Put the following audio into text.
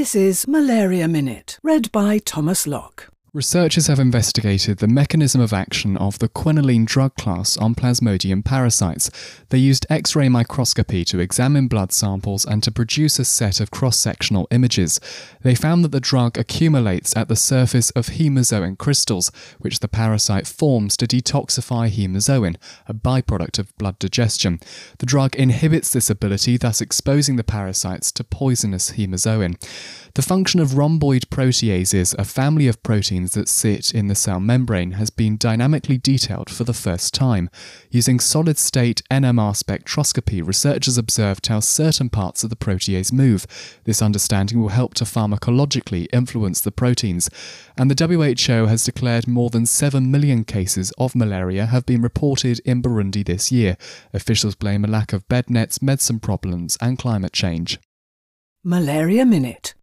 This is Malaria Minute, read by Thomas Locke. Researchers have investigated the mechanism of action of the quinoline drug class on Plasmodium parasites. They used X ray microscopy to examine blood samples and to produce a set of cross sectional images. They found that the drug accumulates at the surface of hemozoin crystals, which the parasite forms to detoxify hemozoin, a byproduct of blood digestion. The drug inhibits this ability, thus exposing the parasites to poisonous hemozoin. The function of rhomboid proteases, a family of proteins that sit in the cell membrane, has been dynamically detailed for the first time. Using solid state NMR spectroscopy, researchers observed how certain parts of the protease move. This understanding will help to pharmacologically influence the proteins. And the WHO has declared more than 7 million cases of malaria have been reported in Burundi this year. Officials blame a lack of bed nets, medicine problems, and climate change. Malaria Minute